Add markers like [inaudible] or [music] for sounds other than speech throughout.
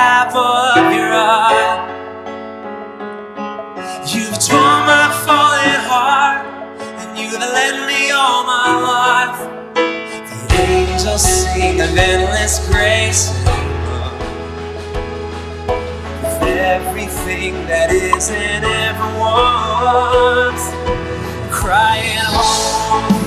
of your eye. You've torn my fallen heart, and you've led me all my life. The angels sing of endless grace. With everything that is and ever was, crying holy,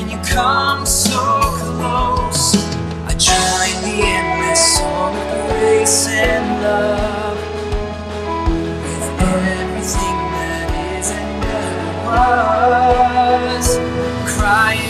and you come so close. I join the endless song of grace and love with everything that is and never was, crying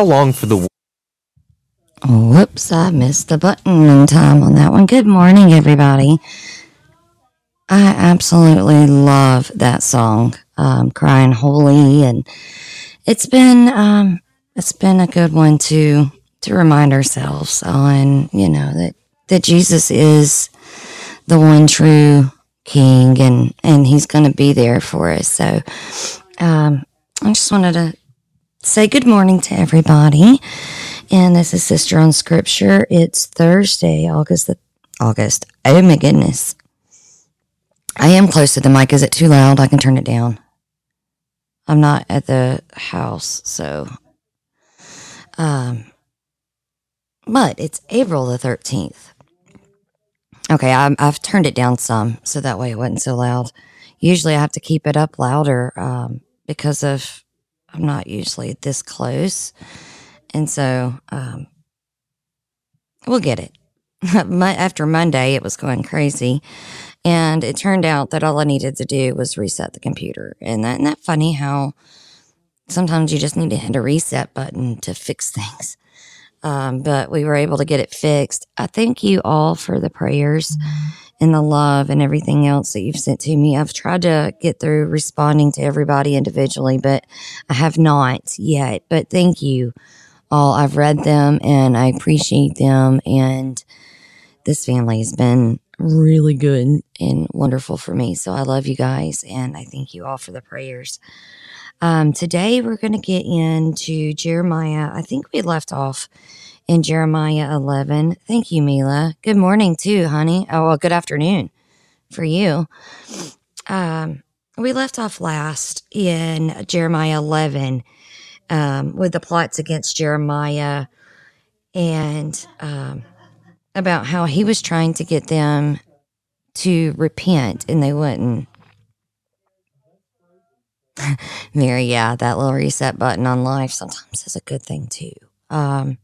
All long for the Whoops, I missed the button in time on that one. Good morning, everybody. I absolutely love that song, um, "Crying Holy," and it's been um, it's been a good one to to remind ourselves on, you know, that that Jesus is the one true King, and and He's going to be there for us. So, um, I just wanted to say good morning to everybody. And this is Sister on Scripture. It's Thursday, August the August. Oh my goodness. I am close to the mic. Is it too loud? I can turn it down. I'm not at the house, so um but it's April the 13th. Okay, I'm, I've turned it down some so that way it wasn't so loud. Usually I have to keep it up louder um, because of I'm not usually this close. And so um, we'll get it. [laughs] After Monday, it was going crazy. And it turned out that all I needed to do was reset the computer. And that, isn't that funny how sometimes you just need to hit a reset button to fix things? Um, but we were able to get it fixed. I thank you all for the prayers and the love and everything else that you've sent to me. I've tried to get through responding to everybody individually, but I have not yet. But thank you all. I've read them and I appreciate them. And this family has been really good and wonderful for me. So I love you guys and I thank you all for the prayers. Um, today we're going to get into Jeremiah. I think we left off in Jeremiah 11. Thank you, Mila. Good morning, too, honey. Oh, well, good afternoon for you. Um, we left off last in Jeremiah 11 um, with the plots against Jeremiah and um, about how he was trying to get them to repent and they wouldn't. [laughs] Mary, yeah, that little reset button on life sometimes is a good thing too. Um,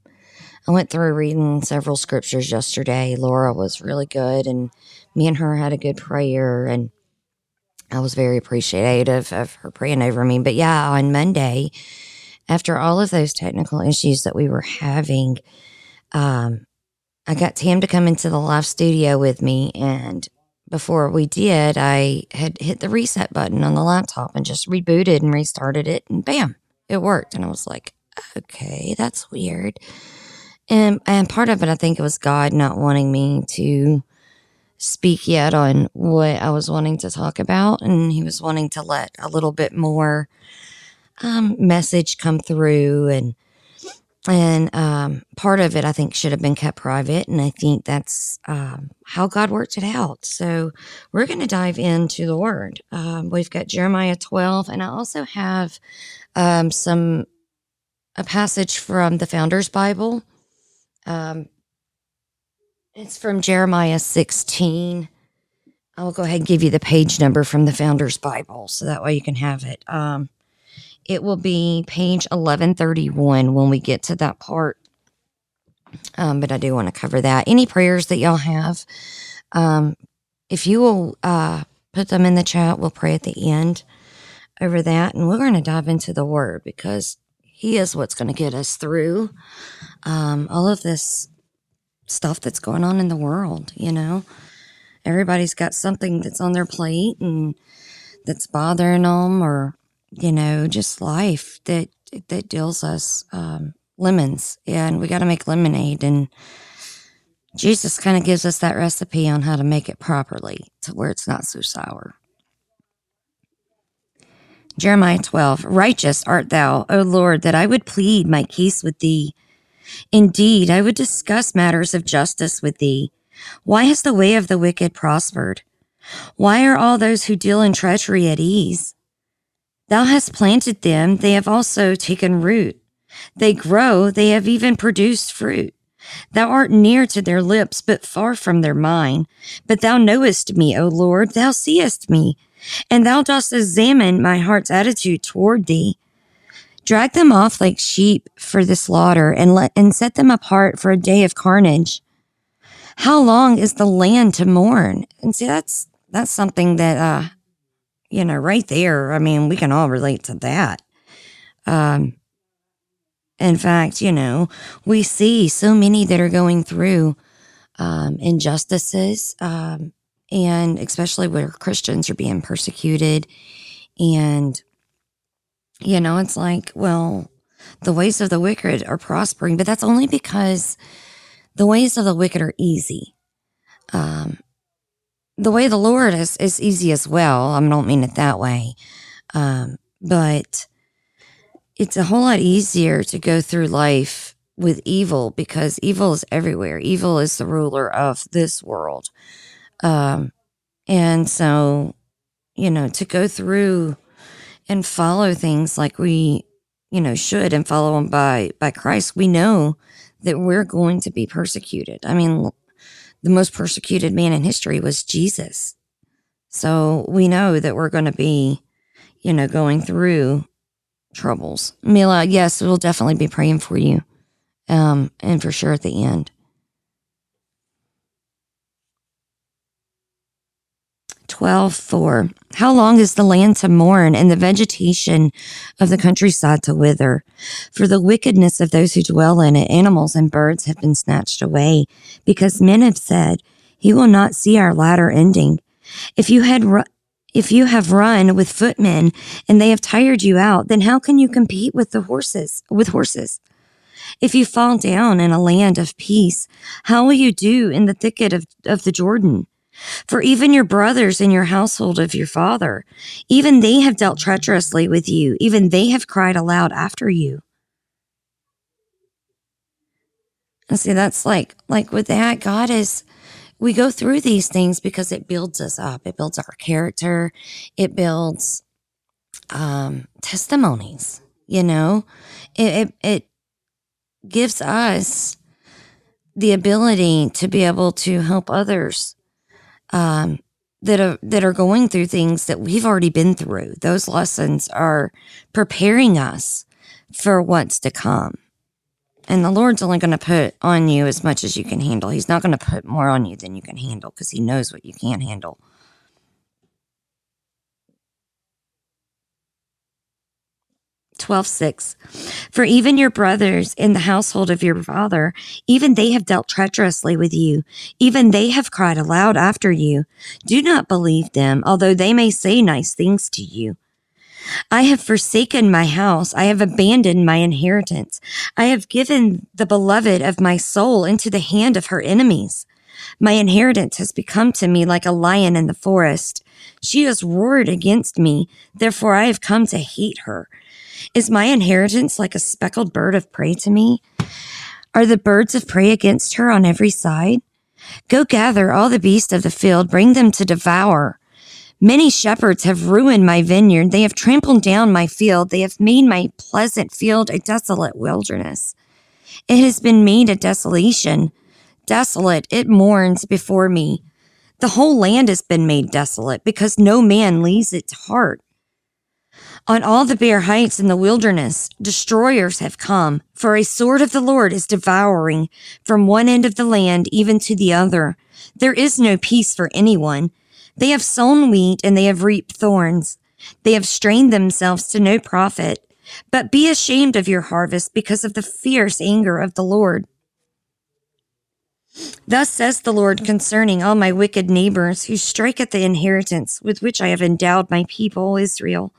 I went through reading several scriptures yesterday. Laura was really good, and me and her had a good prayer, and I was very appreciative of her praying over me. But yeah, on Monday, after all of those technical issues that we were having, um, I got Tam to come into the live studio with me, and before we did, I had hit the reset button on the laptop and just rebooted and restarted it, and bam, it worked. And I was like, okay, that's weird. And and part of it, I think it was God not wanting me to speak yet on what I was wanting to talk about, and He was wanting to let a little bit more um, message come through, and and um, part of it I think should have been kept private, and I think that's um, how God worked it out. So we're going to dive into the Word. Um, we've got Jeremiah twelve, and I also have um, some a passage from the Founders Bible um, it's from Jeremiah 16. I'll go ahead and give you the page number from the Founder's Bible so that way you can have it. Um, it will be page 1131 when we get to that part. Um, but I do want to cover that. Any prayers that y'all have, um, if you will uh, put them in the chat, we'll pray at the end over that. And we're going to dive into the word because he is what's going to get us through um, all of this stuff that's going on in the world. You know, everybody's got something that's on their plate and that's bothering them, or you know, just life that that deals us um, lemons, and we got to make lemonade. And Jesus kind of gives us that recipe on how to make it properly to where it's not so sour. Jeremiah 12, Righteous art thou, O Lord, that I would plead my case with thee. Indeed, I would discuss matters of justice with thee. Why has the way of the wicked prospered? Why are all those who deal in treachery at ease? Thou hast planted them, they have also taken root. They grow, they have even produced fruit. Thou art near to their lips, but far from their mind. But thou knowest me, O Lord, thou seest me and thou dost examine my heart's attitude toward thee. Drag them off like sheep for the slaughter, and let and set them apart for a day of carnage. How long is the land to mourn? And see, that's that's something that uh, you know, right there. I mean, we can all relate to that. Um, in fact, you know, we see so many that are going through um, injustices, um, and especially where Christians are being persecuted. And, you know, it's like, well, the ways of the wicked are prospering, but that's only because the ways of the wicked are easy. Um, the way the Lord is, is easy as well. I don't mean it that way. Um, but it's a whole lot easier to go through life with evil because evil is everywhere. Evil is the ruler of this world. Um, and so, you know, to go through and follow things like we, you know, should and follow them by by Christ, we know that we're going to be persecuted. I mean, the most persecuted man in history was Jesus. So we know that we're going to be, you know, going through troubles. Mila, yes, we'll definitely be praying for you. Um, and for sure at the end. 12 4. How long is the land to mourn and the vegetation of the countryside to wither? For the wickedness of those who dwell in it, animals and birds have been snatched away, because men have said, He will not see our latter ending. If you had ru- if you have run with footmen and they have tired you out, then how can you compete with the horses, with horses? If you fall down in a land of peace, how will you do in the thicket of, of the Jordan? For even your brothers in your household of your father, even they have dealt treacherously with you, even they have cried aloud after you. And see, that's like, like with that, God is, we go through these things because it builds us up. It builds our character. It builds, um, testimonies, you know, it, it, it gives us the ability to be able to help others um, that are that are going through things that we've already been through. Those lessons are preparing us for what's to come. And the Lord's only going to put on you as much as you can handle. He's not going to put more on you than you can handle because He knows what you can't handle. 12 6. For even your brothers in the household of your father, even they have dealt treacherously with you. Even they have cried aloud after you. Do not believe them, although they may say nice things to you. I have forsaken my house. I have abandoned my inheritance. I have given the beloved of my soul into the hand of her enemies. My inheritance has become to me like a lion in the forest. She has roared against me. Therefore, I have come to hate her. Is my inheritance like a speckled bird of prey to me? Are the birds of prey against her on every side? Go gather all the beasts of the field, bring them to devour. Many shepherds have ruined my vineyard. They have trampled down my field. They have made my pleasant field a desolate wilderness. It has been made a desolation. Desolate, it mourns before me. The whole land has been made desolate because no man leaves it to heart. On all the bare heights in the wilderness, destroyers have come, for a sword of the Lord is devouring from one end of the land even to the other. There is no peace for anyone. They have sown wheat and they have reaped thorns. They have strained themselves to no profit. But be ashamed of your harvest because of the fierce anger of the Lord. Thus says the Lord concerning all my wicked neighbors who strike at the inheritance with which I have endowed my people Israel.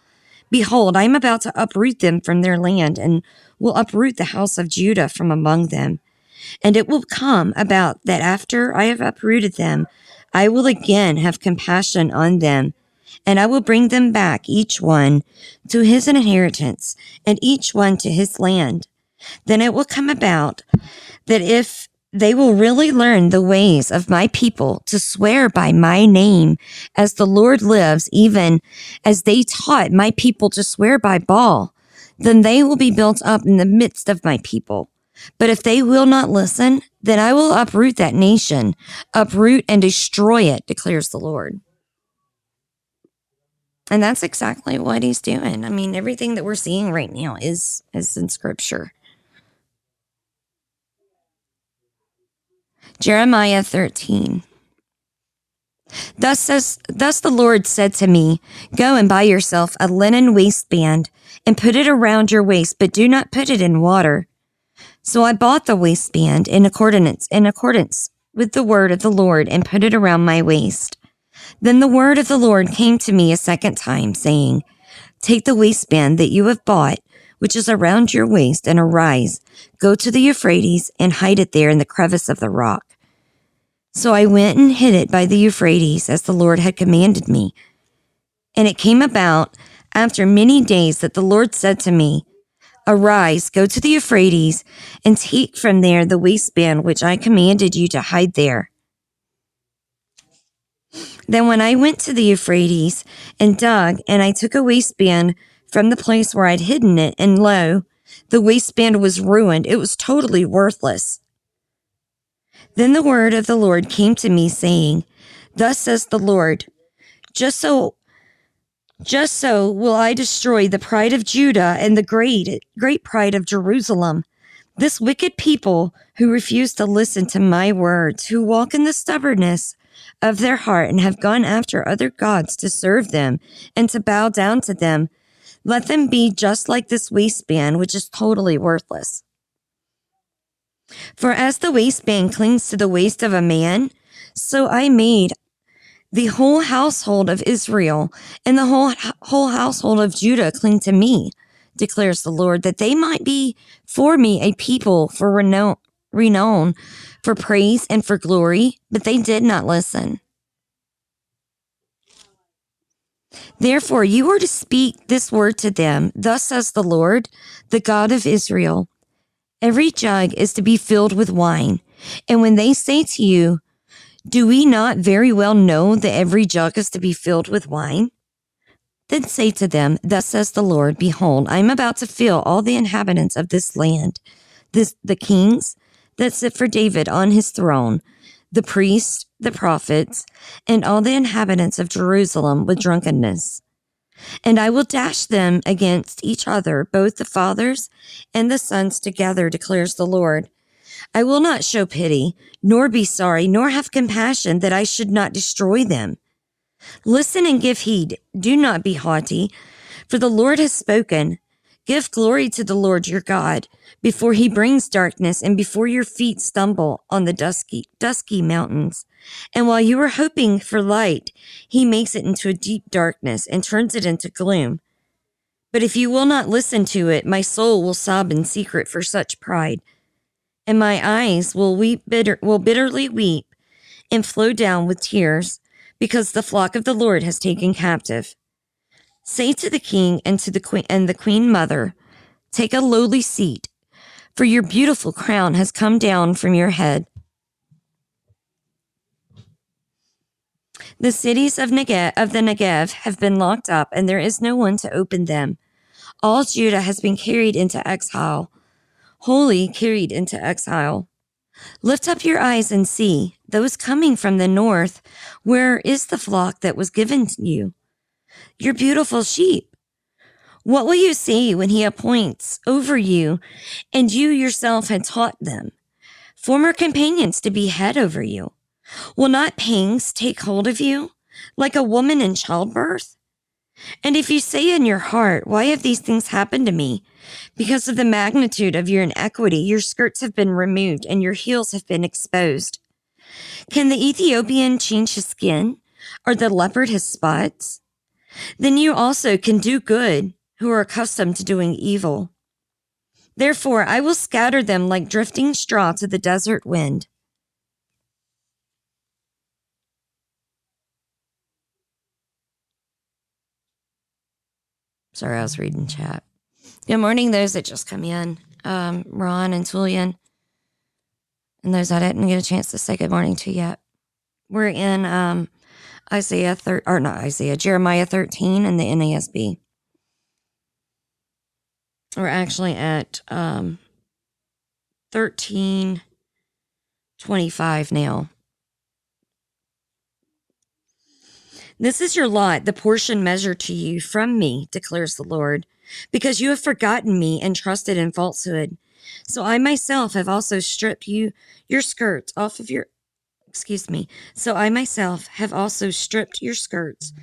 Behold, I am about to uproot them from their land and will uproot the house of Judah from among them. And it will come about that after I have uprooted them, I will again have compassion on them, and I will bring them back, each one to his inheritance, and each one to his land. Then it will come about that if they will really learn the ways of my people to swear by my name as the Lord lives, even as they taught my people to swear by Baal. Then they will be built up in the midst of my people. But if they will not listen, then I will uproot that nation, uproot and destroy it, declares the Lord. And that's exactly what he's doing. I mean, everything that we're seeing right now is is in scripture. Jeremiah 13. Thus says, thus the Lord said to me, Go and buy yourself a linen waistband and put it around your waist, but do not put it in water. So I bought the waistband in accordance, in accordance with the word of the Lord and put it around my waist. Then the word of the Lord came to me a second time, saying, Take the waistband that you have bought which is around your waist, and arise, go to the Euphrates, and hide it there in the crevice of the rock. So I went and hid it by the Euphrates, as the Lord had commanded me. And it came about after many days that the Lord said to me, Arise, go to the Euphrates, and take from there the waistband which I commanded you to hide there. Then when I went to the Euphrates and dug, and I took a waistband from the place where I'd hidden it, and lo, the waistband was ruined. It was totally worthless. Then the word of the Lord came to me, saying, Thus says the Lord, just so Just so will I destroy the pride of Judah and the great, great pride of Jerusalem. This wicked people who refuse to listen to my words, who walk in the stubbornness of their heart and have gone after other gods to serve them and to bow down to them, let them be just like this waistband, which is totally worthless. For as the waistband clings to the waist of a man, so I made the whole household of Israel and the whole, whole household of Judah cling to me, declares the Lord, that they might be for me a people for renown, renown for praise and for glory, but they did not listen. Therefore, you are to speak this word to them. Thus says the Lord, the God of Israel Every jug is to be filled with wine. And when they say to you, Do we not very well know that every jug is to be filled with wine? Then say to them, Thus says the Lord, Behold, I am about to fill all the inhabitants of this land, this, the kings that sit for David on his throne, the priests, the prophets, and all the inhabitants of Jerusalem with drunkenness. And I will dash them against each other, both the fathers and the sons together, declares the Lord. I will not show pity, nor be sorry, nor have compassion that I should not destroy them. Listen and give heed. Do not be haughty, for the Lord has spoken. Give glory to the Lord your God before he brings darkness and before your feet stumble on the dusky, dusky mountains. And while you were hoping for light, he makes it into a deep darkness and turns it into gloom. But if you will not listen to it, my soul will sob in secret for such pride, and my eyes will weep bitter, will bitterly weep and flow down with tears because the flock of the Lord has taken captive. Say to the king and to the queen and the queen mother, take a lowly seat, for your beautiful crown has come down from your head. The cities of of the Negev have been locked up, and there is no one to open them. All Judah has been carried into exile, wholly carried into exile. Lift up your eyes and see those coming from the north. Where is the flock that was given to you? Your beautiful sheep. What will you see when he appoints over you and you yourself had taught them, former companions to be head over you? Will not pangs take hold of you like a woman in childbirth? And if you say in your heart, Why have these things happened to me? Because of the magnitude of your inequity, your skirts have been removed and your heels have been exposed. Can the Ethiopian change his skin or the leopard his spots? Then you also can do good who are accustomed to doing evil. Therefore, I will scatter them like drifting straw to the desert wind. Sorry, I was reading chat. Good morning, those that just come in. Um, Ron and Tulian, and those I didn't get a chance to say good morning to yet. We're in um, Isaiah thir- or not Isaiah, Jeremiah 13 in the NASB. We're actually at um, 1325 now. This is your lot, the portion measured to you from me, declares the Lord, because you have forgotten me and trusted in falsehood. So I myself have also stripped you your skirts off of your excuse me. So I myself have also stripped your skirts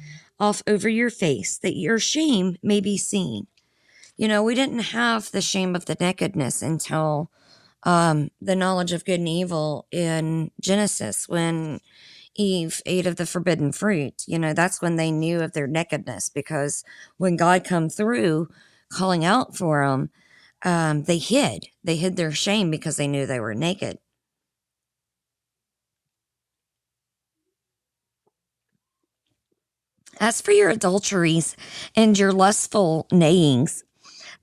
off over your face, that your shame may be seen. You know, we didn't have the shame of the nakedness until um, the knowledge of good and evil in Genesis when Eve ate of the forbidden fruit, you know, that's when they knew of their nakedness because when God come through calling out for them, um, they hid. They hid their shame because they knew they were naked. As for your adulteries and your lustful neighings,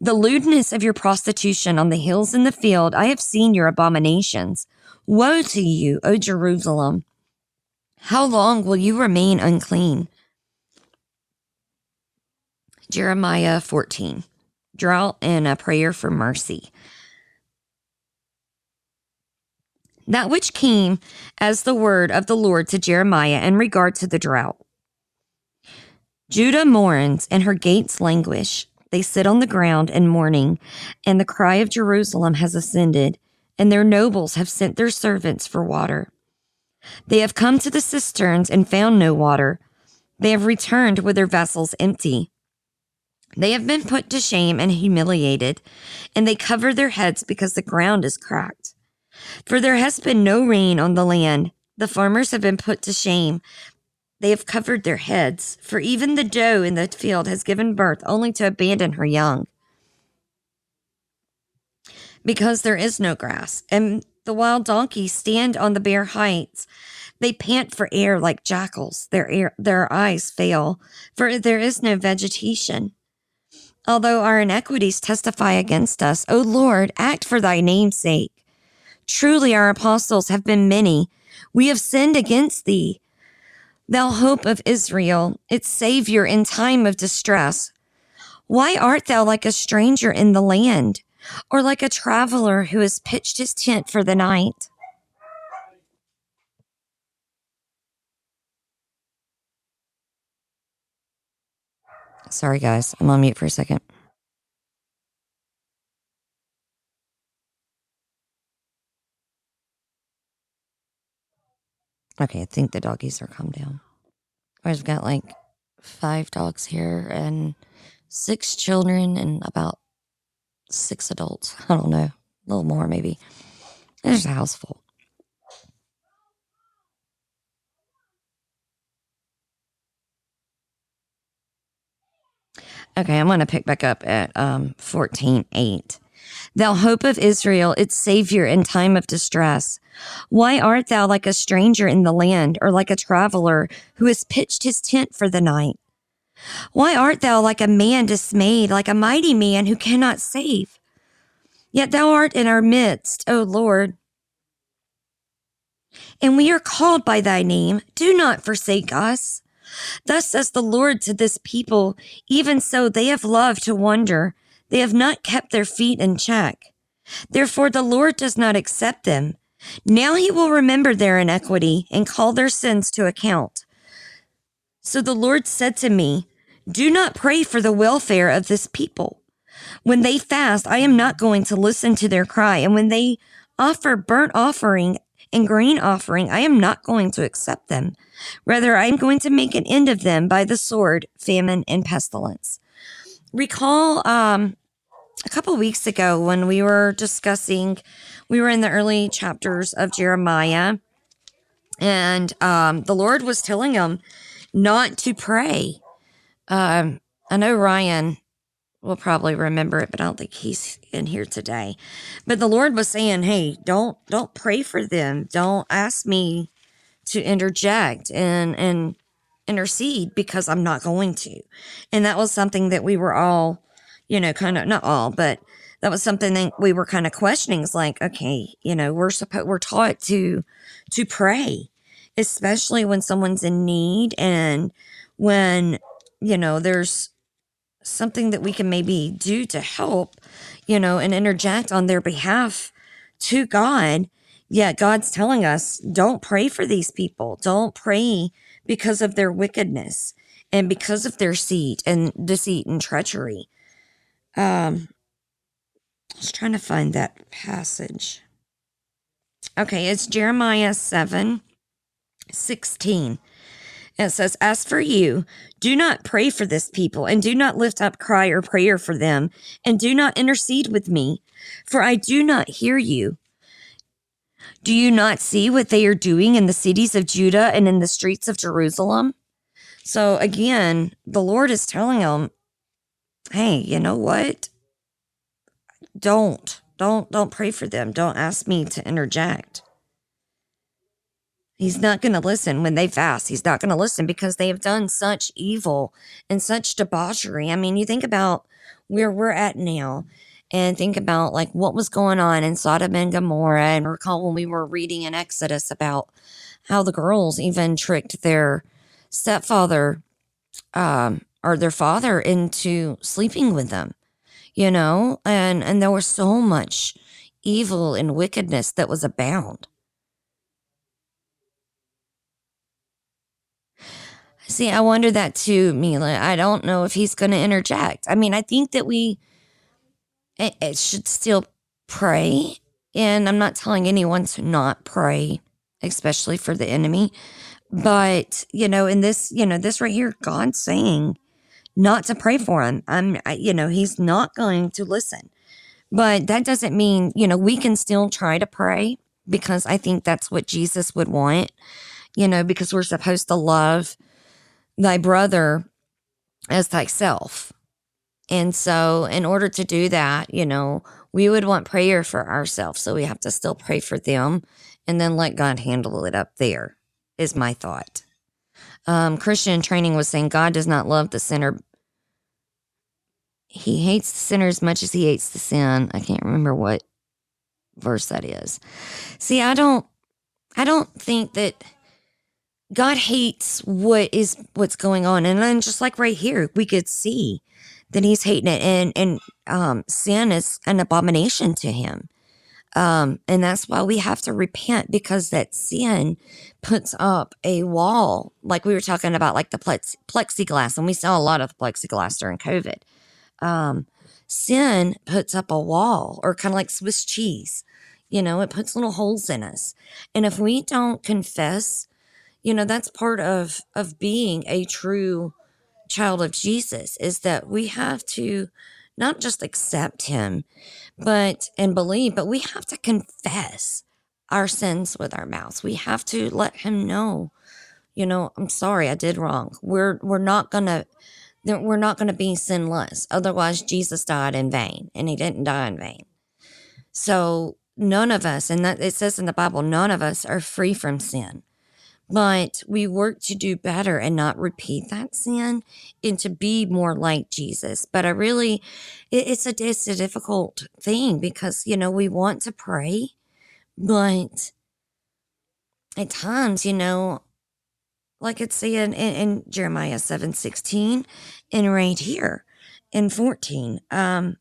the lewdness of your prostitution on the hills and the field, I have seen your abominations. Woe to you, O Jerusalem! How long will you remain unclean? Jeremiah 14. Drought and a prayer for mercy. That which came as the word of the Lord to Jeremiah in regard to the drought. Judah mourns and her gates languish. They sit on the ground in mourning, and the cry of Jerusalem has ascended, and their nobles have sent their servants for water. They have come to the cisterns and found no water. They have returned with their vessels empty. They have been put to shame and humiliated, and they cover their heads because the ground is cracked. For there has been no rain on the land. The farmers have been put to shame. They have covered their heads, for even the doe in the field has given birth only to abandon her young. Because there is no grass, and the wild donkeys stand on the bare heights. They pant for air like jackals. Their air, their eyes fail, for there is no vegetation. Although our iniquities testify against us, O Lord, act for thy name's sake. Truly our apostles have been many. We have sinned against thee. Thou hope of Israel, its Savior in time of distress. Why art thou like a stranger in the land, or like a traveler who has pitched his tent for the night? Sorry, guys. I'm on mute for a second. Okay, I think the doggies are calmed down. I've got like five dogs here and six children and about six adults. [laughs] I don't know, a little more maybe. There's a house full. Okay, I'm going to pick back up at um, 14.8. Thou hope of Israel, its Savior in time of distress. Why art thou like a stranger in the land, or like a traveler who has pitched his tent for the night? Why art thou like a man dismayed, like a mighty man who cannot save? Yet thou art in our midst, O Lord. And we are called by thy name. Do not forsake us. Thus says the Lord to this people, even so they have loved to wander. They have not kept their feet in check. Therefore the Lord does not accept them. Now he will remember their iniquity and call their sins to account. So the Lord said to me, Do not pray for the welfare of this people. When they fast, I am not going to listen to their cry. And when they offer burnt offering and grain offering, I am not going to accept them. Rather, I am going to make an end of them by the sword, famine, and pestilence. Recall um, a couple weeks ago when we were discussing, we were in the early chapters of Jeremiah, and um, the Lord was telling them not to pray. Um, I know Ryan will probably remember it, but I don't think he's in here today. But the Lord was saying, "Hey, don't don't pray for them. Don't ask me to interject and and intercede because I'm not going to." And that was something that we were all, you know, kind of not all, but that was something that we were kind of questioning. It's like, okay, you know, we're supposed we're taught to to pray, especially when someone's in need and when you know there's something that we can maybe do to help, you know, and interject on their behalf to God. Yet God's telling us, don't pray for these people. Don't pray because of their wickedness and because of their seed and deceit and treachery. Um, I was trying to find that passage. Okay, it's Jeremiah 7 16. It says, As for you, do not pray for this people, and do not lift up cry or prayer for them, and do not intercede with me, for I do not hear you. Do you not see what they are doing in the cities of Judah and in the streets of Jerusalem? So again, the Lord is telling them, hey, you know what? Don't, don't, don't pray for them. Don't ask me to interject. He's not going to listen when they fast. He's not going to listen because they have done such evil and such debauchery. I mean, you think about where we're at now and think about like what was going on in Sodom and Gomorrah. And recall when we were reading in Exodus about how the girls even tricked their stepfather um, or their father into sleeping with them, you know, and, and there was so much evil and wickedness that was abound. See, I wonder that too, Mila. I don't know if he's going to interject. I mean, I think that we it, it should still pray. And I'm not telling anyone to not pray, especially for the enemy. But, you know, in this, you know, this right here, God's saying not to pray for him. I'm, I, you know, he's not going to listen. But that doesn't mean, you know, we can still try to pray because I think that's what Jesus would want, you know, because we're supposed to love thy brother as thyself. And so, in order to do that, you know, we would want prayer for ourselves. So we have to still pray for them and then let God handle it up there, is my thought. Um, Christian training was saying God does not love the sinner. He hates the sinner as much as he hates the sin. I can't remember what verse that is. See, I don't, I don't think that God hates what is what's going on, and then just like right here, we could see that He's hating it, and and um, sin is an abomination to Him, um, and that's why we have to repent because that sin puts up a wall, like we were talking about, like the plex- plexiglass, and we saw a lot of plexiglass during COVID. Um, sin puts up a wall, or kind of like Swiss cheese. You know, it puts little holes in us, and if we don't confess you know that's part of of being a true child of jesus is that we have to not just accept him but and believe but we have to confess our sins with our mouths. We have to let him know you know i'm sorry i did wrong. We're we're not gonna we're not gonna be sinless. Otherwise jesus died in vain and he didn't die in vain. So none of us and that it says in the bible none of us are free from sin but we work to do better and not repeat that sin and to be more like Jesus. But I really, it, it's a it's a difficult thing because you know we want to pray, but at times you know, like it's saying in, in Jeremiah seven sixteen, and right here in fourteen, um,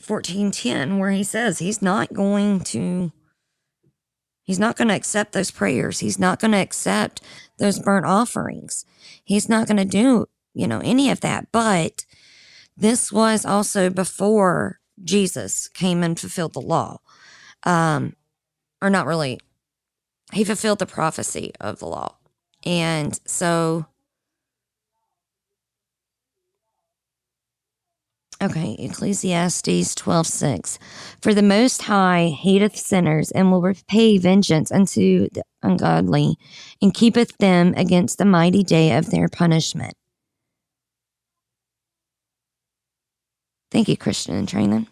fourteen ten, where he says he's not going to He's not going to accept those prayers. He's not going to accept those burnt offerings. He's not going to do, you know, any of that. But this was also before Jesus came and fulfilled the law. Um, or not really. He fulfilled the prophecy of the law. And so Okay, Ecclesiastes 12 6. For the Most High hateth sinners and will repay vengeance unto the ungodly and keepeth them against the mighty day of their punishment. Thank you, Christian and training.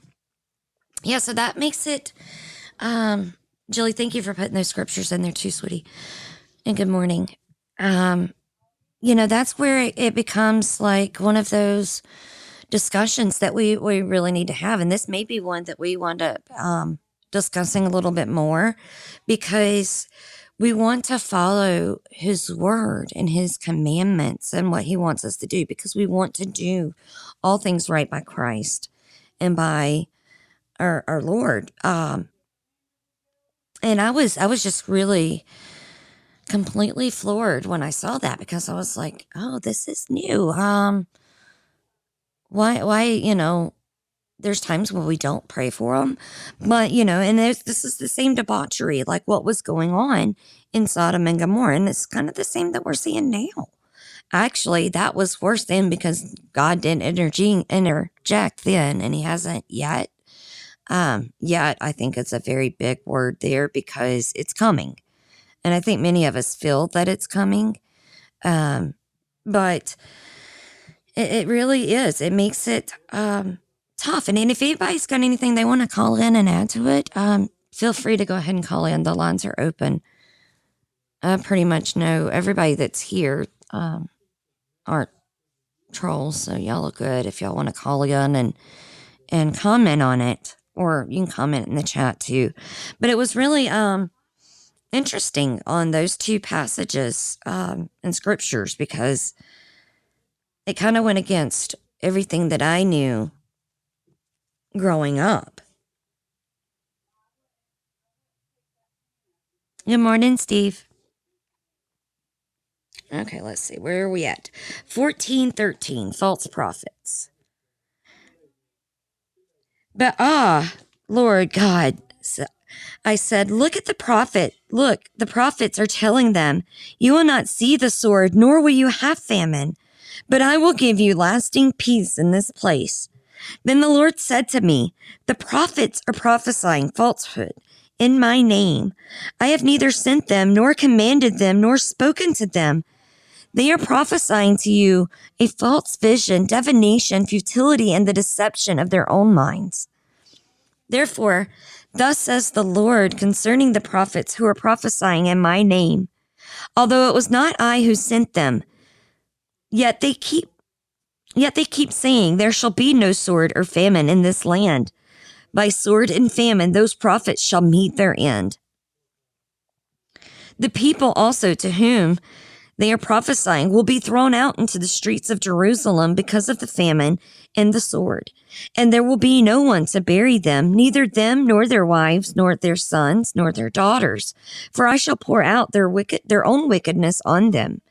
Yeah, so that makes it. Um, Julie, thank you for putting those scriptures in there too, sweetie. And good morning. Um, you know, that's where it becomes like one of those discussions that we, we really need to have. And this may be one that we wind up um, discussing a little bit more because we want to follow his word and his commandments and what he wants us to do because we want to do all things right by Christ and by our, our Lord. Um, and I was, I was just really completely floored when I saw that because I was like, oh, this is new. Um, why why you know there's times when we don't pray for them but you know and there's this is the same debauchery like what was going on in sodom and gomorrah and it's kind of the same that we're seeing now. Actually that was worse then because god didn't interject then and he hasn't yet. Um yet i think it's a very big word there because it's coming and i think many of us feel that it's coming. Um but it, it really is. It makes it um, tough. And, and if anybody's got anything they want to call in and add to it, um, feel free to go ahead and call in. The lines are open. I pretty much know everybody that's here um, aren't trolls, so y'all look good if y'all want to call in and and comment on it, or you can comment in the chat too. But it was really um, interesting on those two passages um, in scriptures because it kind of went against everything that I knew growing up. Good morning, Steve. Okay, let's see. Where are we at? 1413 false prophets. But ah, Lord God, I said, Look at the prophet. Look, the prophets are telling them, You will not see the sword, nor will you have famine, but I will give you lasting peace in this place. Then the Lord said to me, The prophets are prophesying falsehood in my name. I have neither sent them, nor commanded them, nor spoken to them. They are prophesying to you a false vision, divination, futility, and the deception of their own minds. Therefore, thus says the Lord concerning the prophets who are prophesying in my name. Although it was not I who sent them, yet they keep Yet they keep saying, There shall be no sword or famine in this land. By sword and famine, those prophets shall meet their end. The people also to whom they are prophesying will be thrown out into the streets of Jerusalem because of the famine and the sword. And there will be no one to bury them, neither them nor their wives, nor their sons, nor their daughters. For I shall pour out their wicked, their own wickedness on them.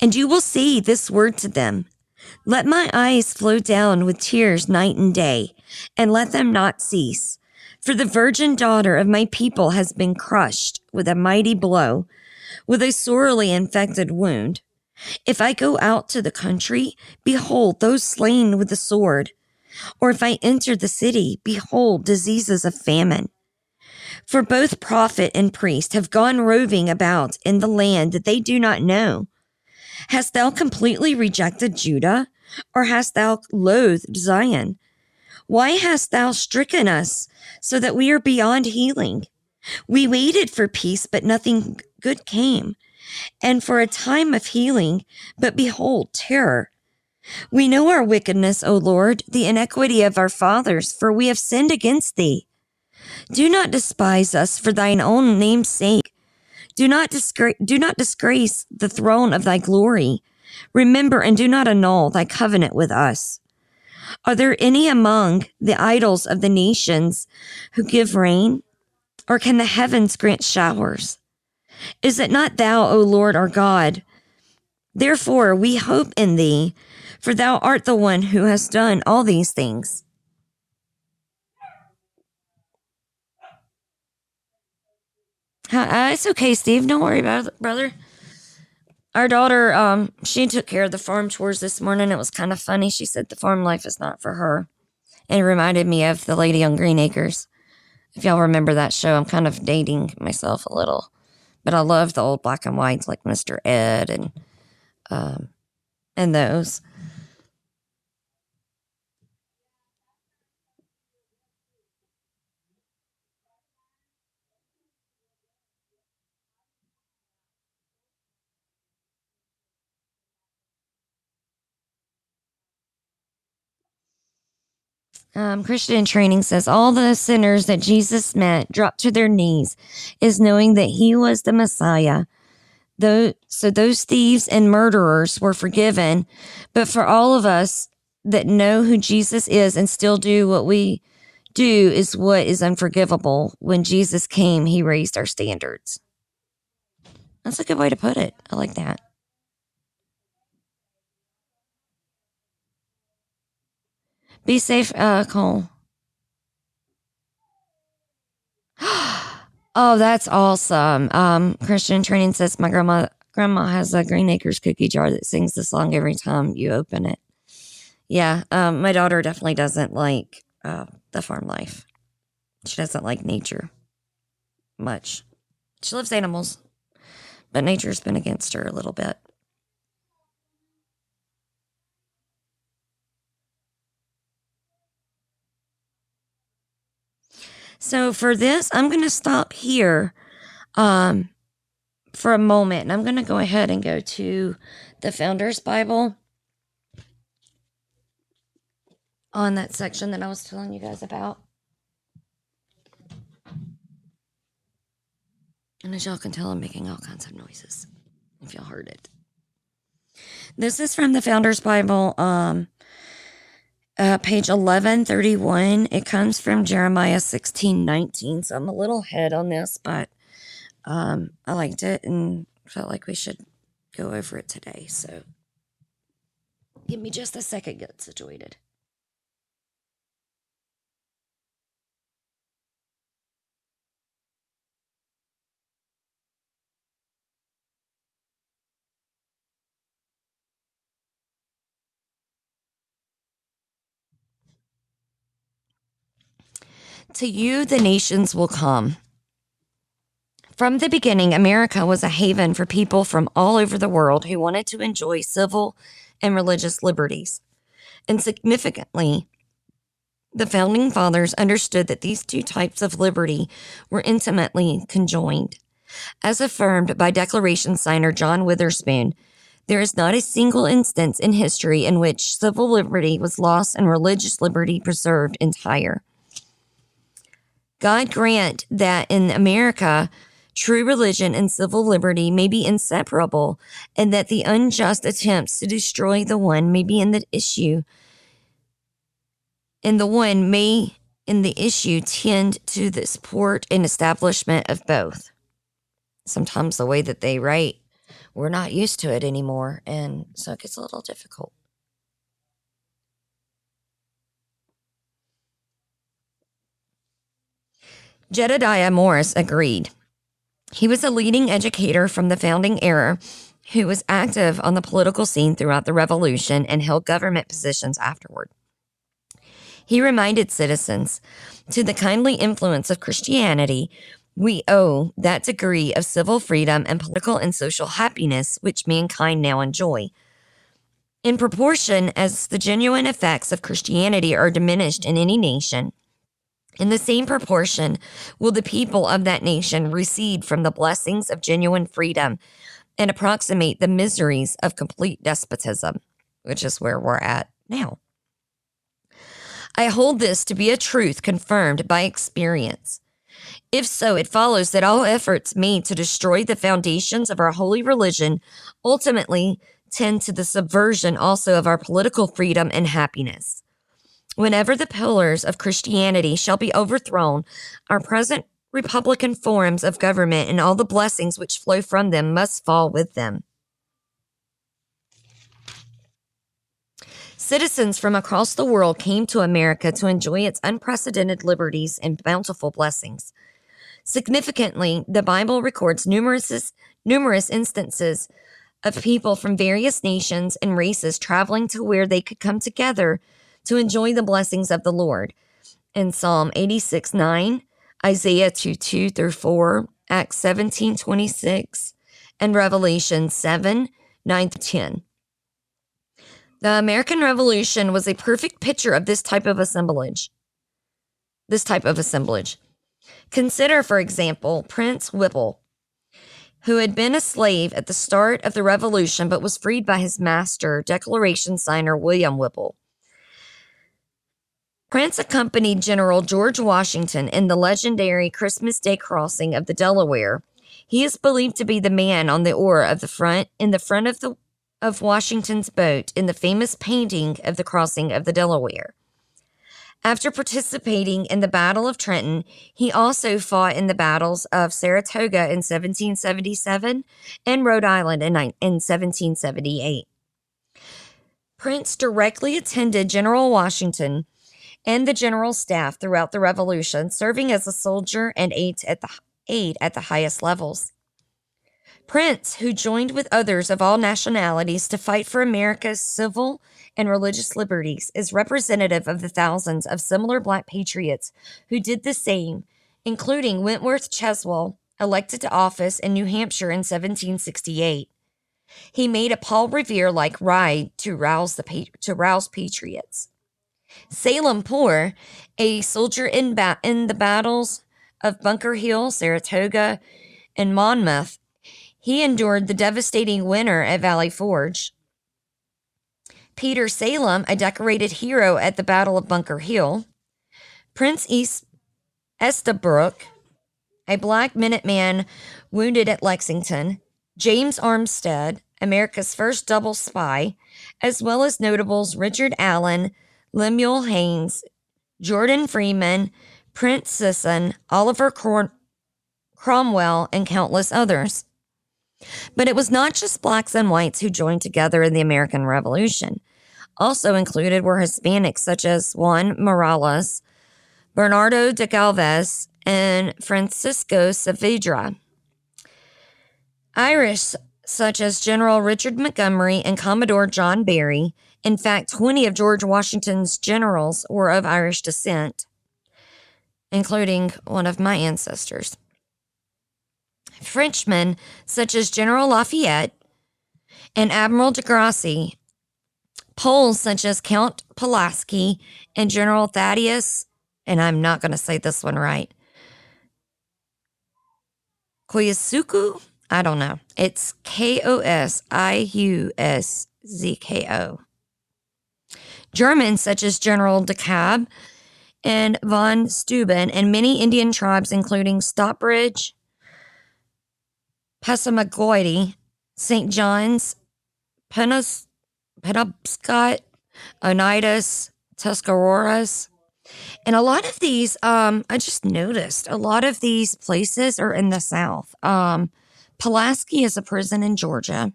And you will say this word to them. Let my eyes flow down with tears night and day, and let them not cease. For the virgin daughter of my people has been crushed with a mighty blow with a sorely infected wound. If I go out to the country, behold those slain with the sword. Or if I enter the city, behold diseases of famine. For both prophet and priest have gone roving about in the land that they do not know. Hast thou completely rejected Judah, or hast thou loathed Zion? Why hast thou stricken us so that we are beyond healing? We waited for peace, but nothing good came, and for a time of healing, but behold, terror. We know our wickedness, O Lord, the iniquity of our fathers, for we have sinned against thee. Do not despise us for thine own name's sake. Do not, disgra- do not disgrace the throne of thy glory. Remember and do not annul thy covenant with us. Are there any among the idols of the nations who give rain? Or can the heavens grant showers? Is it not thou, O Lord our God? Therefore we hope in thee, for thou art the one who has done all these things. Uh, it's okay, Steve. Don't worry about it, brother. Our daughter, um, she took care of the farm chores this morning. It was kind of funny. She said the farm life is not for her. And it reminded me of the lady on Green Acres. If y'all remember that show, I'm kind of dating myself a little. But I love the old black and whites like Mr. Ed and um, and those. Um, Christian training says all the sinners that Jesus met dropped to their knees, is knowing that he was the Messiah. Though, so those thieves and murderers were forgiven, but for all of us that know who Jesus is and still do what we do is what is unforgivable. When Jesus came, he raised our standards. That's a good way to put it. I like that. Be safe, uh, Cole. [gasps] oh, that's awesome. Um, Christian Training says my grandma grandma has a Green Acres cookie jar that sings the song every time you open it. Yeah, um, my daughter definitely doesn't like uh, the farm life. She doesn't like nature much. She loves animals, but nature's been against her a little bit. So for this, I'm going to stop here um, for a moment and I'm going to go ahead and go to the Founder's Bible on that section that I was telling you guys about. And as y'all can tell, I'm making all kinds of noises if y'all heard it. This is from the Founder's Bible. Um, uh, page 1131. It comes from Jeremiah 16 19. So I'm a little ahead on this, but um, I liked it and felt like we should go over it today. So give me just a second, get situated. To you, the nations will come. From the beginning, America was a haven for people from all over the world who wanted to enjoy civil and religious liberties. And significantly, the founding fathers understood that these two types of liberty were intimately conjoined. As affirmed by Declaration signer John Witherspoon, there is not a single instance in history in which civil liberty was lost and religious liberty preserved entire. God grant that in America, true religion and civil liberty may be inseparable, and that the unjust attempts to destroy the one may be in the issue, and the one may in the issue tend to the support and establishment of both. Sometimes the way that they write, we're not used to it anymore, and so it gets a little difficult. Jedidiah Morse agreed. He was a leading educator from the founding era who was active on the political scene throughout the Revolution and held government positions afterward. He reminded citizens to the kindly influence of Christianity, we owe that degree of civil freedom and political and social happiness which mankind now enjoy. In proportion as the genuine effects of Christianity are diminished in any nation, in the same proportion will the people of that nation recede from the blessings of genuine freedom and approximate the miseries of complete despotism, which is where we're at now. I hold this to be a truth confirmed by experience. If so, it follows that all efforts made to destroy the foundations of our holy religion ultimately tend to the subversion also of our political freedom and happiness. Whenever the pillars of Christianity shall be overthrown, our present republican forms of government and all the blessings which flow from them must fall with them. Citizens from across the world came to America to enjoy its unprecedented liberties and bountiful blessings. Significantly, the Bible records numerous, numerous instances of people from various nations and races traveling to where they could come together to enjoy the blessings of the Lord. In Psalm 86 9, Isaiah 2 2 through 4, Acts 17 26, and Revelation 7 9 10. The American Revolution was a perfect picture of this type of assemblage. This type of assemblage. Consider, for example, Prince Whipple, who had been a slave at the start of the Revolution but was freed by his master, Declaration signer William Whipple. Prince accompanied General George Washington in the legendary Christmas Day crossing of the Delaware. He is believed to be the man on the oar of the front in the front of the of Washington's boat in the famous painting of the crossing of the Delaware. After participating in the Battle of Trenton, he also fought in the battles of Saratoga in 1777 and Rhode Island in, in 1778. Prince directly attended General Washington and the general staff throughout the revolution, serving as a soldier and aide at the aide at the highest levels. Prince, who joined with others of all nationalities to fight for America's civil and religious liberties, is representative of the thousands of similar black patriots who did the same, including Wentworth Cheswell, elected to office in New Hampshire in 1768. He made a Paul Revere like ride to rouse the to rouse patriots. Salem Poor, a soldier in, ba- in the battles of Bunker Hill, Saratoga, and Monmouth, he endured the devastating winter at Valley Forge. Peter Salem, a decorated hero at the Battle of Bunker Hill. Prince East Estabrook, a black Minuteman wounded at Lexington. James Armstead, America's first double spy, as well as notables Richard Allen, Lemuel Haynes, Jordan Freeman, Prince Sisson, Oliver Cromwell, and countless others. But it was not just blacks and whites who joined together in the American Revolution. Also included were Hispanics such as Juan Morales, Bernardo de Galvez, and Francisco Saavedra. Irish such as General Richard Montgomery and Commodore John Barry. In fact, 20 of George Washington's generals were of Irish descent, including one of my ancestors. Frenchmen such as General Lafayette and Admiral de Grasse, Poles such as Count Pulaski and General Thaddeus, and I'm not going to say this one right, Koyasuku, I don't know. It's K O S I U S Z K O. Germans such as General de Kalb and von Steuben, and many Indian tribes, including Stockbridge, Passamaquoddy, St. John's, Penobscot, Oneidas, Tuscaroras. And a lot of these, um, I just noticed a lot of these places are in the South. Um, Pulaski is a prison in Georgia.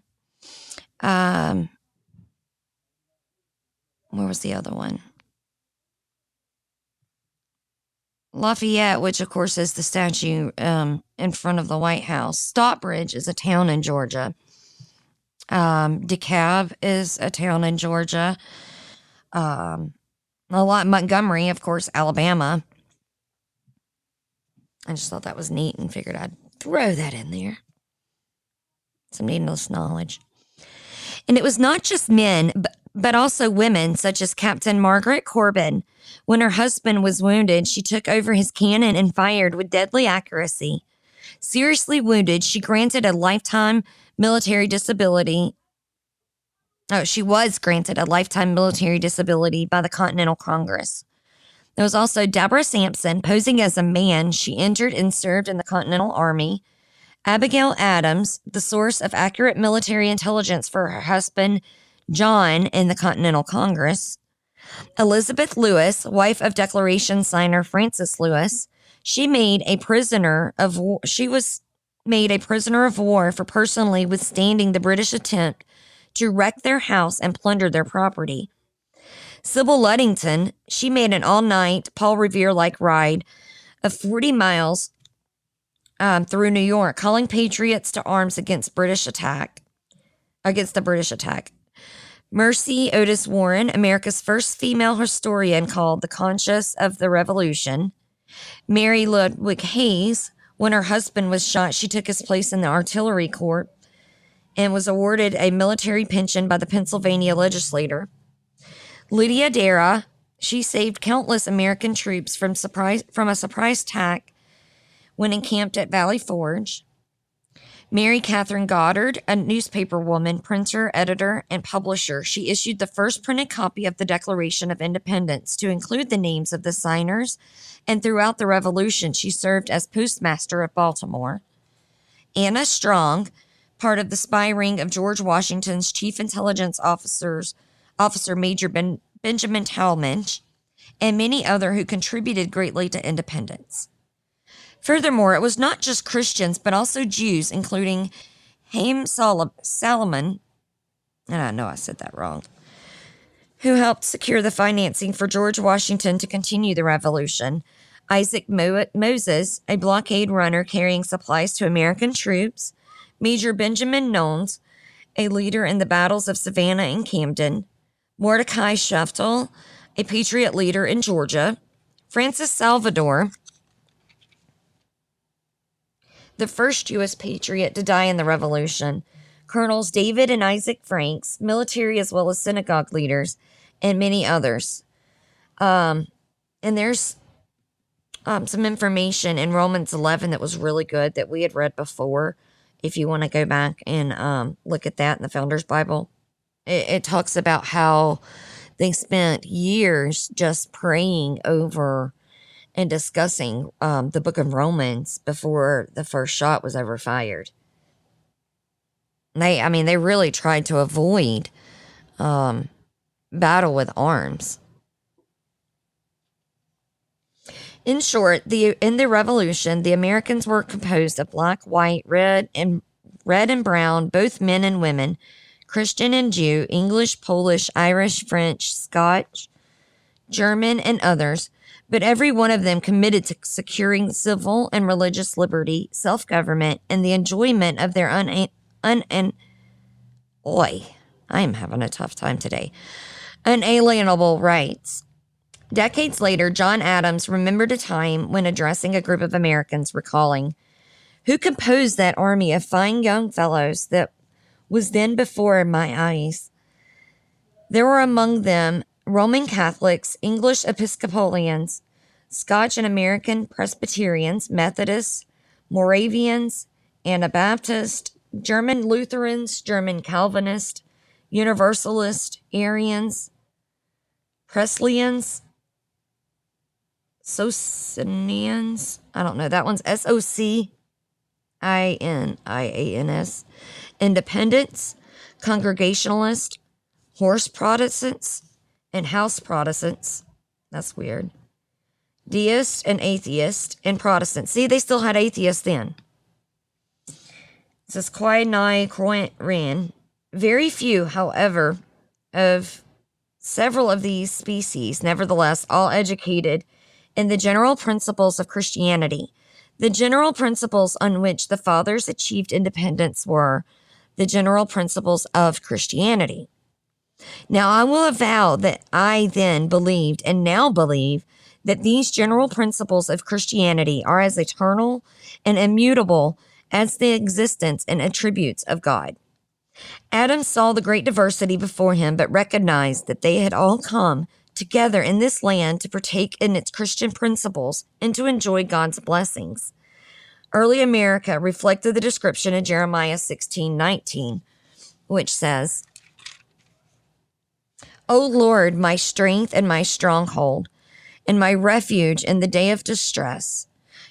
Um, where was the other one? Lafayette, which of course is the statue um, in front of the White House. Stockbridge is a town in Georgia. Um, DeKalb is a town in Georgia. Um, a lot Montgomery, of course, Alabama. I just thought that was neat and figured I'd throw that in there. Some needless knowledge. And it was not just men, but, but also women, such as Captain Margaret Corbin. When her husband was wounded, she took over his cannon and fired with deadly accuracy. Seriously wounded, she granted a lifetime military disability. Oh, she was granted a lifetime military disability by the Continental Congress. There was also Deborah Sampson, posing as a man. She entered and served in the Continental Army. Abigail Adams, the source of accurate military intelligence for her husband, John, in the Continental Congress. Elizabeth Lewis, wife of Declaration signer Francis Lewis, she made a prisoner of war. She was made a prisoner of war for personally withstanding the British attempt to wreck their house and plunder their property. Sybil Ludington, she made an all night Paul Revere like ride of 40 miles um, through New York, calling patriots to arms against British attack, against the British attack. Mercy Otis Warren, America's first female historian, called The Conscience of the Revolution. Mary Ludwig Hayes, when her husband was shot, she took his place in the artillery corps and was awarded a military pension by the Pennsylvania legislature. Lydia Darragh, she saved countless American troops from surprise from a surprise attack when encamped at Valley Forge. Mary Catherine Goddard, a newspaper woman, printer, editor, and publisher, she issued the first printed copy of the Declaration of Independence to include the names of the signers, and throughout the Revolution, she served as postmaster of Baltimore. Anna Strong, part of the spy ring of George Washington's chief intelligence officers, Officer Major ben, Benjamin Tallmadge, and many other who contributed greatly to independence. Furthermore, it was not just Christians, but also Jews, including Haym Sol- Salomon, and I know I said that wrong, who helped secure the financing for George Washington to continue the revolution. Isaac Mo- Moses, a blockade runner carrying supplies to American troops. Major Benjamin Nones, a leader in the battles of Savannah and Camden. Mordecai Sheftall, a patriot leader in Georgia. Francis Salvador, the first U.S. patriot to die in the Revolution, Colonels David and Isaac Franks, military as well as synagogue leaders, and many others. Um, and there's um, some information in Romans 11 that was really good that we had read before. If you want to go back and um, look at that in the Founders Bible, it, it talks about how they spent years just praying over and discussing um, the book of Romans before the first shot was ever fired. They, I mean, they really tried to avoid um, battle with arms. In short, the in the revolution, the Americans were composed of black, white, red, and red and brown, both men and women, Christian and Jew, English, Polish, Irish, French, Scotch, German, and others, but every one of them committed to securing civil and religious liberty, self government, and the enjoyment of their un, un, un oi, I am having a tough time today, unalienable rights. Decades later, John Adams remembered a time when addressing a group of Americans, recalling, Who composed that army of fine young fellows that was then before my eyes? There were among them Roman Catholics, English Episcopalians, Scotch and American Presbyterians, Methodists, Moravians, Anabaptists, German Lutherans, German Calvinists, Universalists, Arians, Priestleyans, Socinians. I don't know. That one's S O C I N I A N S. Independents, Congregationalists, Horse Protestants, and House Protestants. That's weird. Deists and atheists and Protestants. See, they still had atheists then. It says Quai Nai Ran. Very few, however, of several of these species, nevertheless, all educated in the general principles of Christianity. The general principles on which the fathers achieved independence were the general principles of Christianity. Now, I will avow that I then believed and now believe that these general principles of Christianity are as eternal and immutable as the existence and attributes of God. Adam saw the great diversity before him, but recognized that they had all come together in this land to partake in its Christian principles and to enjoy God's blessings. Early America reflected the description in Jeremiah 16 19, which says, O Lord, my strength and my stronghold, and my refuge in the day of distress.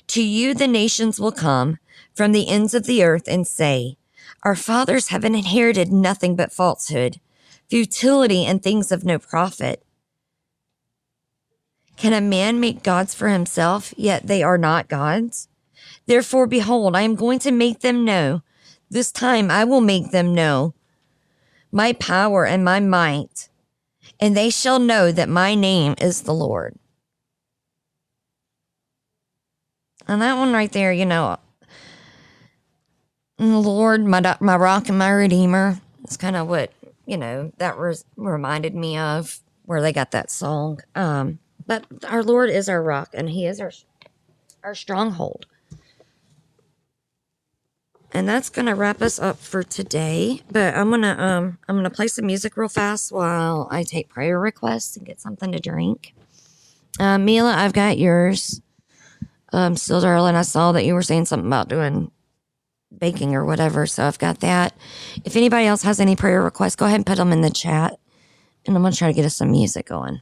To you the nations will come from the ends of the earth and say, Our fathers have inherited nothing but falsehood, futility, and things of no profit. Can a man make gods for himself, yet they are not gods? Therefore, behold, I am going to make them know. This time I will make them know my power and my might, and they shall know that my name is the Lord. And that one right there, you know, Lord, my my rock and my redeemer. It's kind of what you know that reminded me of where they got that song. Um, but our Lord is our rock, and He is our our stronghold. And that's gonna wrap us up for today. But I'm gonna um I'm gonna play some music real fast while I take prayer requests and get something to drink. Uh, Mila, I've got yours. Um, still, darling, I saw that you were saying something about doing baking or whatever. So I've got that. If anybody else has any prayer requests, go ahead and put them in the chat. And I'm gonna try to get us some music going.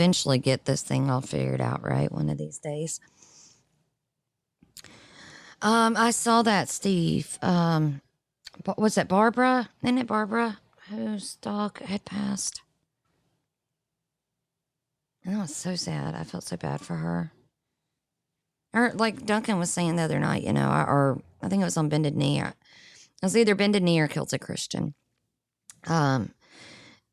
Eventually get this thing all figured out, right? One of these days. Um, I saw that, Steve. Um, was it, Barbara? Isn't it Barbara whose dog had passed? And that was so sad. I felt so bad for her. Or like Duncan was saying the other night, you know, or I think it was on Bended Knee. It was either Bended Knee or Celtic Christian. Um,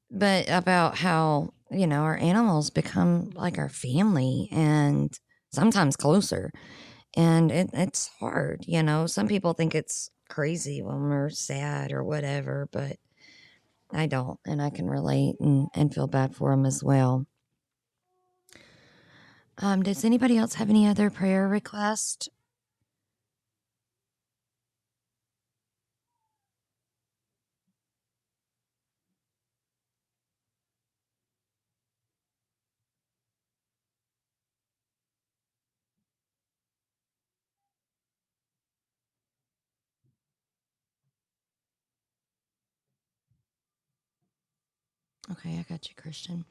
but about how you know our animals become like our family and sometimes closer, and it, it's hard. You know, some people think it's crazy when we're sad or whatever, but I don't, and I can relate and, and feel bad for them as well. Um, does anybody else have any other prayer request? Okay, I got you, Christian.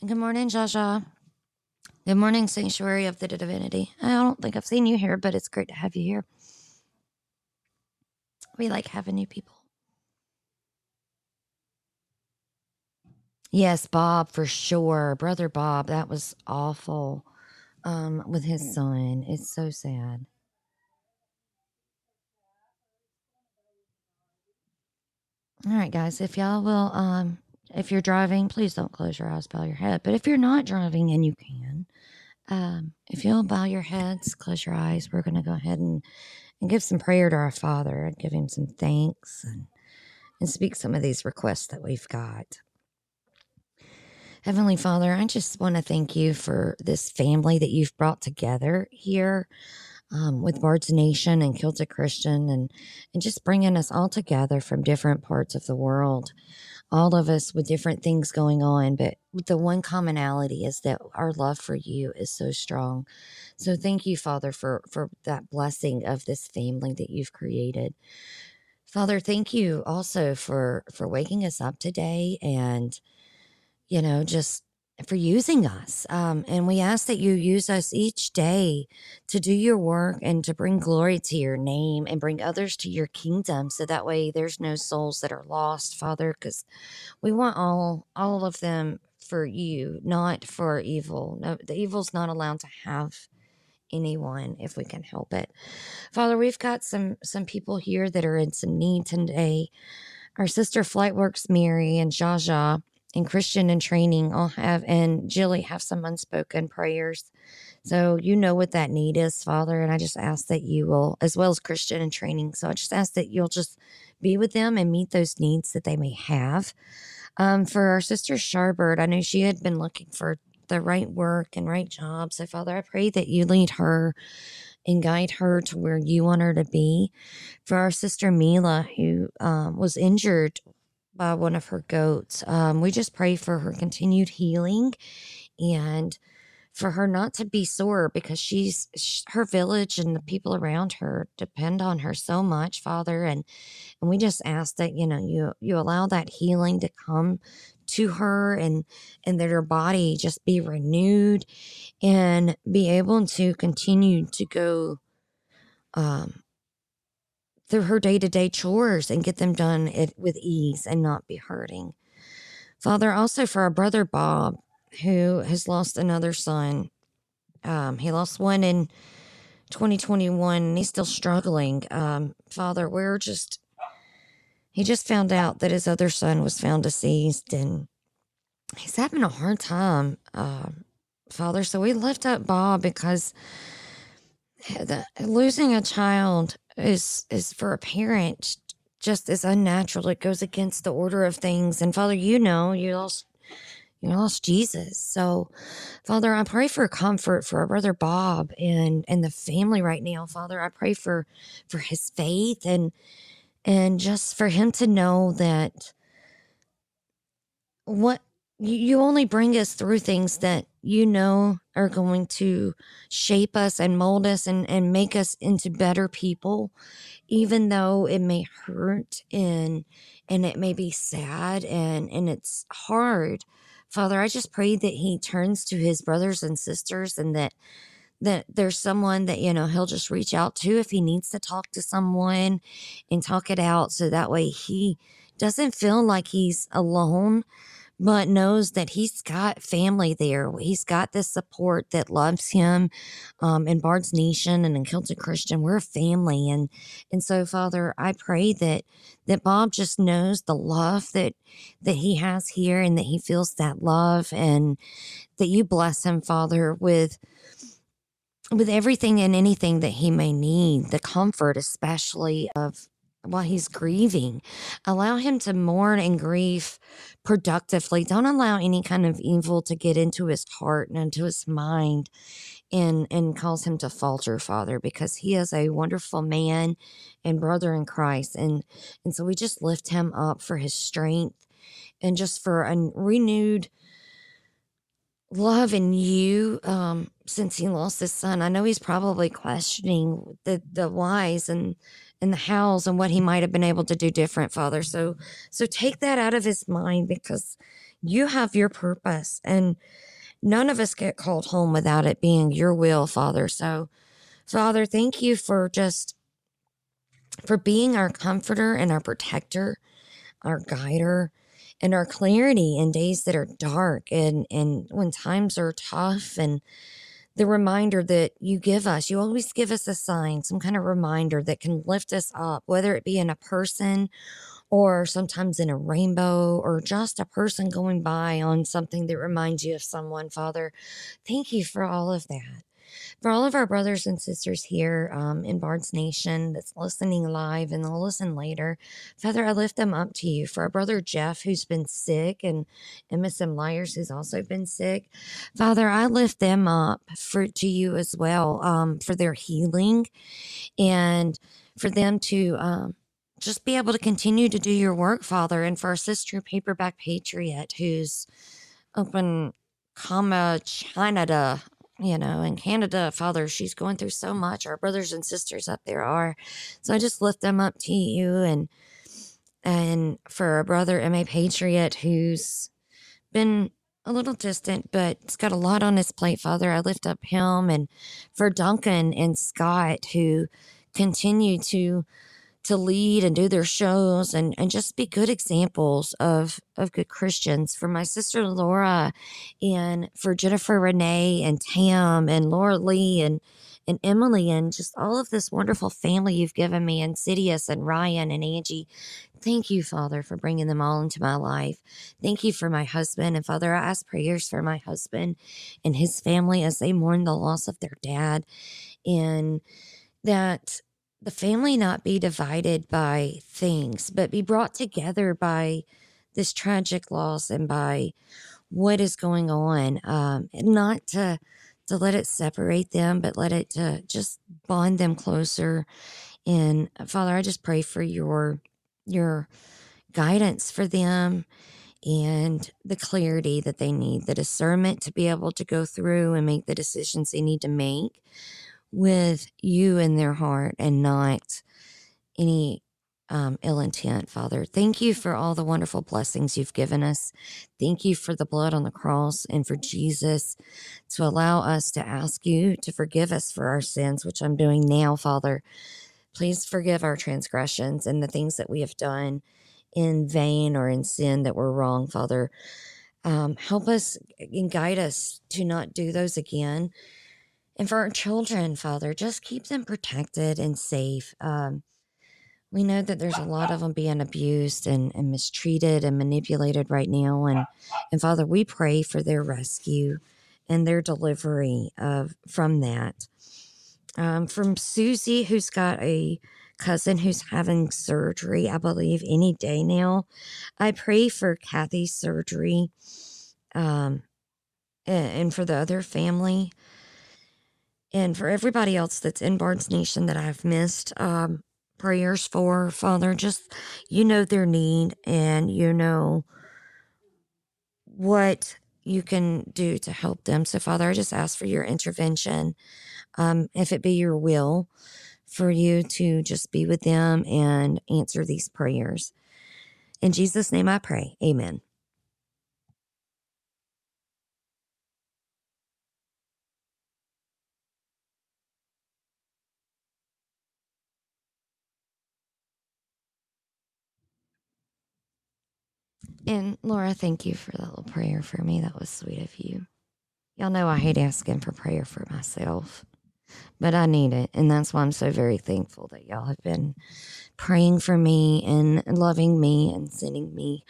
And good morning, Jaja. Good morning, Sanctuary of the Divinity. I don't think I've seen you here, but it's great to have you here. We like having new people. Yes, Bob, for sure. Brother Bob, that was awful um, with his son. It's so sad. All right, guys, if y'all will um, if you're driving, please don't close your eyes, bow your head. But if you're not driving and you can, um, if you'll bow your heads, close your eyes, we're going to go ahead and, and give some prayer to our Father and give Him some thanks and, and speak some of these requests that we've got. Heavenly Father, I just want to thank you for this family that you've brought together here um, with Bard's Nation and Celtic Christian and, and just bringing us all together from different parts of the world all of us with different things going on, but the one commonality is that our love for you is so strong. So thank you, Father, for for that blessing of this family that you've created. Father, thank you also for for waking us up today and you know just for using us. Um, and we ask that you use us each day to do your work and to bring glory to your name and bring others to your kingdom. So that way there's no souls that are lost, Father, because we want all, all of them for you, not for evil. No, the evil's not allowed to have anyone if we can help it. Father, we've got some, some people here that are in some need today. Our sister Flightworks Mary and Jaja and Christian in training all have, and Jilly have some unspoken prayers. So you know what that need is, Father. And I just ask that you will, as well as Christian in training. So I just ask that you'll just be with them and meet those needs that they may have. Um, for our sister Sharbird, I know she had been looking for the right work and right job. So, Father, I pray that you lead her and guide her to where you want her to be. For our sister Mila, who um, was injured by one of her goats. Um, we just pray for her continued healing and for her not to be sore because she's her village and the people around her depend on her so much, Father. And and we just ask that you know you you allow that healing to come to her and and that her body just be renewed and be able to continue to go um through her day to day chores and get them done it, with ease and not be hurting. Father, also for our brother Bob, who has lost another son. Um, he lost one in 2021 and he's still struggling. Um, Father, we're just, he just found out that his other son was found deceased and he's having a hard time, uh, Father. So we lift up Bob because the, losing a child is is for a parent just as unnatural. It goes against the order of things. And Father, you know, you lost you lost Jesus. So, Father, I pray for comfort for our brother Bob and and the family right now. Father, I pray for for his faith and and just for him to know that what you only bring us through things that you know are going to shape us and mold us and, and make us into better people, even though it may hurt and and it may be sad and, and it's hard. Father, I just pray that he turns to his brothers and sisters and that that there's someone that you know he'll just reach out to if he needs to talk to someone and talk it out so that way he doesn't feel like he's alone but knows that he's got family there. He's got this support that loves him. Um, in Bard's Nation and in Celtic Christian, we're a family, and and so Father, I pray that that Bob just knows the love that that he has here, and that he feels that love, and that you bless him, Father, with with everything and anything that he may need, the comfort, especially of while he's grieving. Allow him to mourn and grieve productively. Don't allow any kind of evil to get into his heart and into his mind and and cause him to falter, Father, because he is a wonderful man and brother in Christ. And and so we just lift him up for his strength and just for a renewed love in you um, since he lost his son. I know he's probably questioning the the whys and and the hows and what he might have been able to do different, Father. So so take that out of his mind because you have your purpose and none of us get called home without it being your will, Father. So Father, thank you for just for being our comforter and our protector, our guider and our clarity in days that are dark and, and when times are tough and the reminder that you give us. You always give us a sign, some kind of reminder that can lift us up, whether it be in a person or sometimes in a rainbow or just a person going by on something that reminds you of someone, Father. Thank you for all of that for all of our brothers and sisters here um, in Bard's Nation that's listening live and they'll listen later, Father, I lift them up to you. For our brother Jeff, who's been sick, and, MSM Liars. Who's also been sick, Father, I lift them up for to you as well um, for their healing and for them to. Um, just be able to continue to do your work, Father, and for our sister Paperback Patriot, who's open comma Canada you know, in Canada, Father, she's going through so much. Our brothers and sisters up there are. So I just lift them up to you and and for our brother M.A. Patriot who's been a little distant, but it's got a lot on his plate, Father. I lift up him and for Duncan and Scott who continue to to lead and do their shows and, and just be good examples of, of good Christians. For my sister Laura and for Jennifer Renee and Tam and Laura Lee and, and Emily and just all of this wonderful family you've given me, and Sidious and Ryan and Angie. Thank you, Father, for bringing them all into my life. Thank you for my husband. And Father, I ask prayers for my husband and his family as they mourn the loss of their dad and that the family not be divided by things, but be brought together by this tragic loss and by what is going on. Um, and not to to let it separate them, but let it to just bond them closer. And Father, I just pray for your your guidance for them and the clarity that they need, the discernment to be able to go through and make the decisions they need to make with you in their heart and not any um, ill intent, Father. Thank you for all the wonderful blessings you've given us. Thank you for the blood on the cross and for Jesus to allow us to ask you to forgive us for our sins, which I'm doing now, Father. Please forgive our transgressions and the things that we have done in vain or in sin that were wrong, Father. Um, help us and guide us to not do those again and for our children, Father, just keep them protected and safe. Um, we know that there's a lot of them being abused and, and mistreated and manipulated right now. And, and Father, we pray for their rescue and their delivery of from that. Um, from Susie, who's got a cousin who's having surgery, I believe, any day now. I pray for Kathy's surgery um, and, and for the other family. And for everybody else that's in Bard's Nation that I've missed, um, prayers for, Father, just you know their need and you know what you can do to help them. So, Father, I just ask for your intervention, um, if it be your will, for you to just be with them and answer these prayers. In Jesus' name I pray. Amen. And Laura, thank you for that little prayer for me. That was sweet of you. Y'all know I hate asking for prayer for myself, but I need it. And that's why I'm so very thankful that y'all have been praying for me and loving me and sending me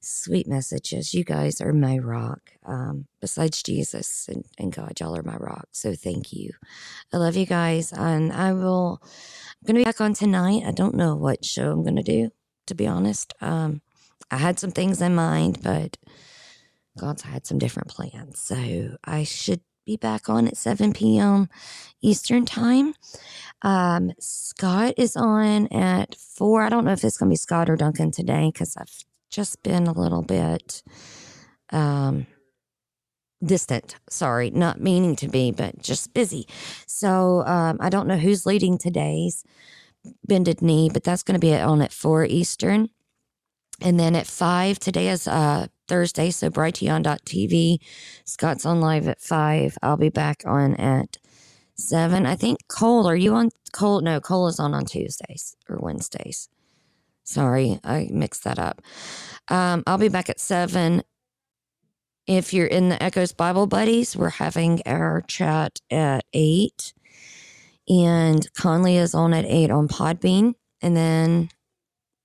sweet messages. You guys are my rock. Um, besides Jesus and, and God, y'all are my rock. So thank you. I love you guys. And I will, I'm going to be back on tonight. I don't know what show I'm going to do, to be honest. Um, I had some things in mind, but God's had some different plans. So I should be back on at 7 p.m. Eastern time. Um, Scott is on at 4. I don't know if it's going to be Scott or Duncan today because I've just been a little bit um, distant. Sorry, not meaning to be, but just busy. So um, I don't know who's leading today's Bended Knee, but that's going to be on at 4 Eastern. And then at 5, today is uh, Thursday, so brighteon.tv. Scott's on live at 5. I'll be back on at 7. I think Cole, are you on? Cole, no, Cole is on on Tuesdays or Wednesdays. Sorry, I mixed that up. Um, I'll be back at 7. If you're in the Echoes Bible Buddies, we're having our chat at 8. And Conley is on at 8 on Podbean. And then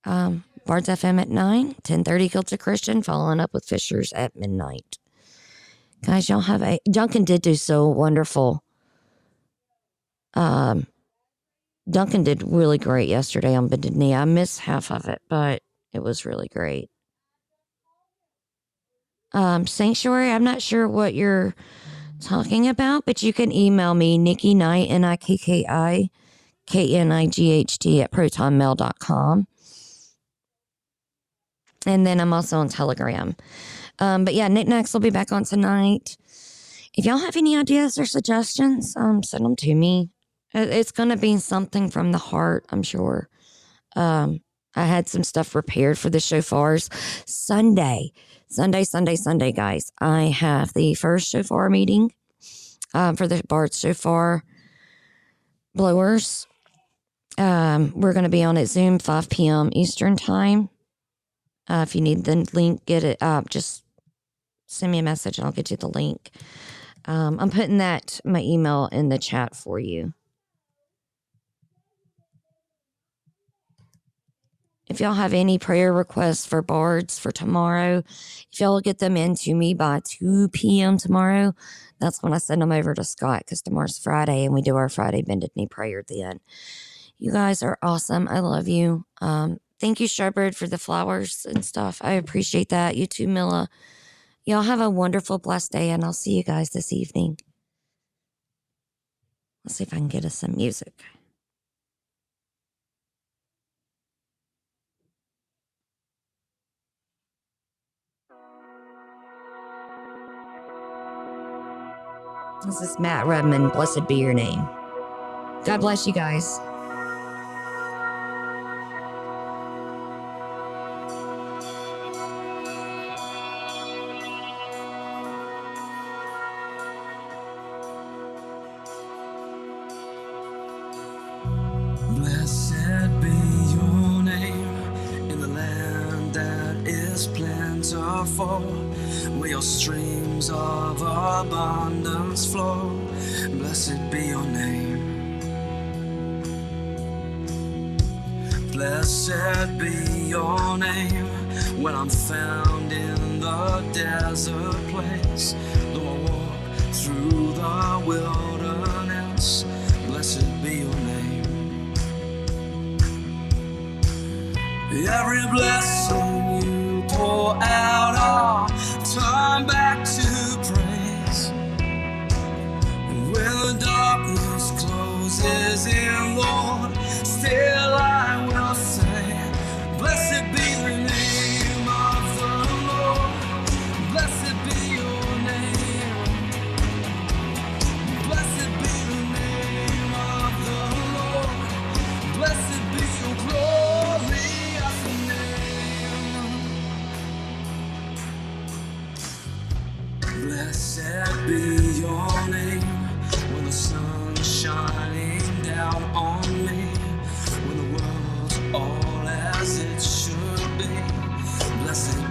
um, Bards FM at 9, 1030 Celtic Christian, following up with Fishers at midnight. Guys, y'all have a Duncan did do so wonderful. Um Duncan did really great yesterday on Bended Knee. I missed half of it, but it was really great. Um, Sanctuary, I'm not sure what you're talking about, but you can email me, Nikki Knight, N I K K I K N I G H T at protonmail.com. And then I'm also on Telegram. Um, but yeah, Knickknacks will be back on tonight. If y'all have any ideas or suggestions, um, send them to me. It's going to be something from the heart, I'm sure. Um, I had some stuff prepared for the shofars. Sunday, Sunday, Sunday, Sunday, guys. I have the first shofar meeting um, for the Bard shofar blowers. Um, we're going to be on at Zoom 5 p.m. Eastern time. Uh, if you need the link, get it up. Just send me a message and I'll get you the link. Um, I'm putting that my email in the chat for you. If y'all have any prayer requests for bards for tomorrow, if y'all get them in to me by 2 p.m. tomorrow, that's when I send them over to Scott because tomorrow's Friday and we do our Friday Bended Knee prayer then. You guys are awesome. I love you. Um, Thank you, Shepherd, for the flowers and stuff. I appreciate that. You too, Mila. Y'all have a wonderful, blessed day, and I'll see you guys this evening. Let's see if I can get us some music. This is Matt Redman. Blessed be your name. God bless you guys. Blessed be your name when the sun's shining down on me, when the world's all as it should be. Blessed